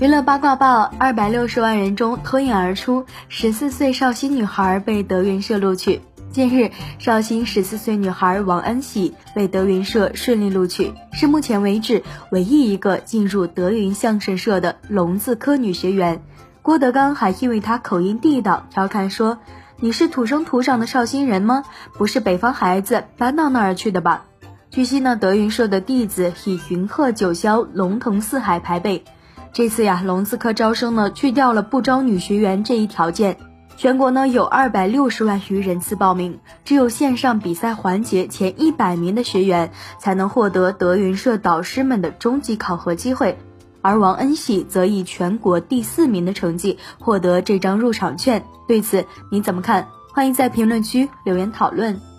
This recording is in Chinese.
娱乐八卦报：二百六十万人中脱颖而出，十四岁绍兴女孩被德云社录取。近日，绍兴十四岁女孩王恩喜被德云社顺利录取，是目前为止唯一一个进入德云相声社的龙字科女学员。郭德纲还因为她口音地道，调侃说：“你是土生土长的绍兴人吗？不是北方孩子搬到那儿去的吧？”据悉呢，德云社的弟子以云鹤九霄、龙腾四海排辈。这次呀，龙字科招生呢去掉了不招女学员这一条件，全国呢有二百六十万余人次报名，只有线上比赛环节前一百名的学员才能获得德云社导师们的终极考核机会，而王恩喜则以全国第四名的成绩获得这张入场券。对此你怎么看？欢迎在评论区留言讨论。